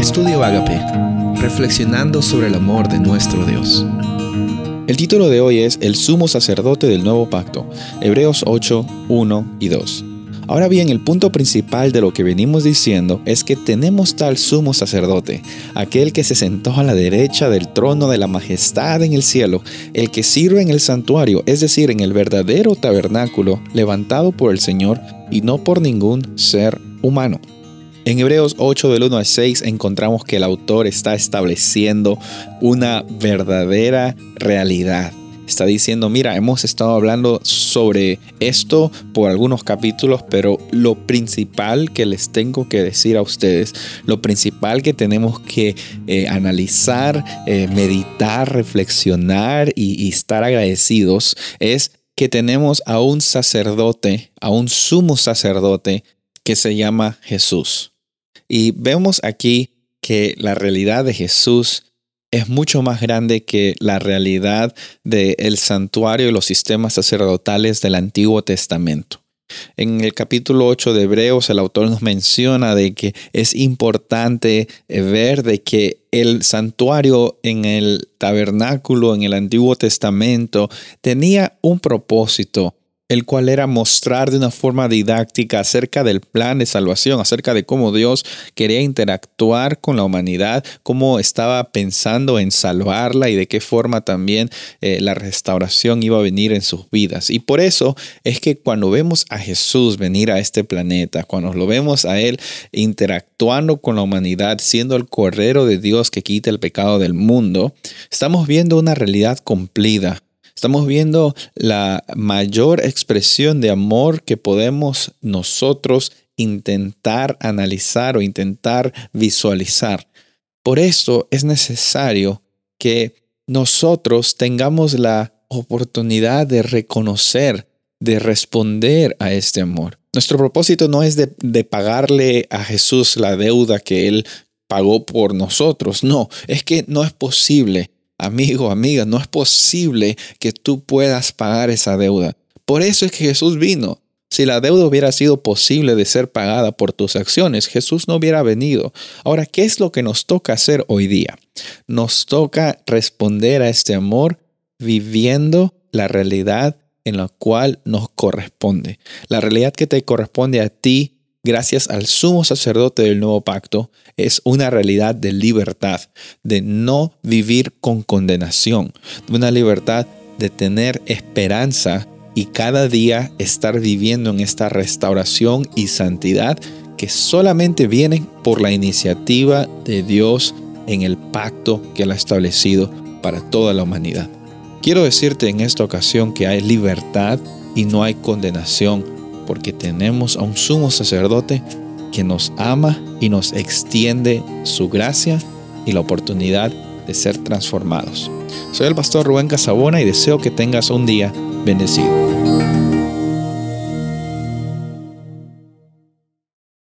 Estudio Agape, reflexionando sobre el amor de nuestro Dios. El título de hoy es El sumo sacerdote del nuevo pacto, Hebreos 8, 1 y 2. Ahora bien, el punto principal de lo que venimos diciendo es que tenemos tal sumo sacerdote, aquel que se sentó a la derecha del trono de la majestad en el cielo, el que sirve en el santuario, es decir, en el verdadero tabernáculo levantado por el Señor y no por ningún ser humano. En Hebreos 8 del 1 al 6 encontramos que el autor está estableciendo una verdadera realidad. Está diciendo, mira, hemos estado hablando sobre esto por algunos capítulos, pero lo principal que les tengo que decir a ustedes, lo principal que tenemos que eh, analizar, eh, meditar, reflexionar y, y estar agradecidos es que tenemos a un sacerdote, a un sumo sacerdote que se llama Jesús. Y vemos aquí que la realidad de Jesús es mucho más grande que la realidad del santuario y los sistemas sacerdotales del Antiguo Testamento. En el capítulo 8 de Hebreos el autor nos menciona de que es importante ver de que el santuario en el tabernáculo en el Antiguo Testamento tenía un propósito el cual era mostrar de una forma didáctica acerca del plan de salvación, acerca de cómo Dios quería interactuar con la humanidad, cómo estaba pensando en salvarla y de qué forma también eh, la restauración iba a venir en sus vidas. Y por eso es que cuando vemos a Jesús venir a este planeta, cuando lo vemos a Él interactuando con la humanidad, siendo el cordero de Dios que quita el pecado del mundo, estamos viendo una realidad cumplida Estamos viendo la mayor expresión de amor que podemos nosotros intentar analizar o intentar visualizar. Por eso es necesario que nosotros tengamos la oportunidad de reconocer, de responder a este amor. Nuestro propósito no es de, de, pagarle a Jesús la deuda que Él pagó por nosotros. No, es que no es posible Amigo, amiga, no es posible que tú puedas pagar esa deuda. Por eso es que Jesús vino. Si la deuda hubiera sido posible de ser pagada por tus acciones, Jesús no hubiera venido. Ahora, ¿qué es lo que nos toca hacer hoy día? Nos toca responder a este amor viviendo la realidad en la cual nos corresponde. La realidad que te corresponde a ti gracias al sumo sacerdote del nuevo pacto, es una realidad de libertad, de no vivir con condenación, de una libertad de tener esperanza y cada día estar viviendo en esta restauración y santidad que solamente vienen por la iniciativa de Dios en el pacto que Él ha establecido para toda la humanidad. Quiero decirte en esta ocasión que hay libertad y no hay condenación porque tenemos a un sumo sacerdote que nos ama y nos extiende su gracia y la oportunidad de ser transformados. Soy el pastor Rubén Casabona y deseo que tengas un día bendecido.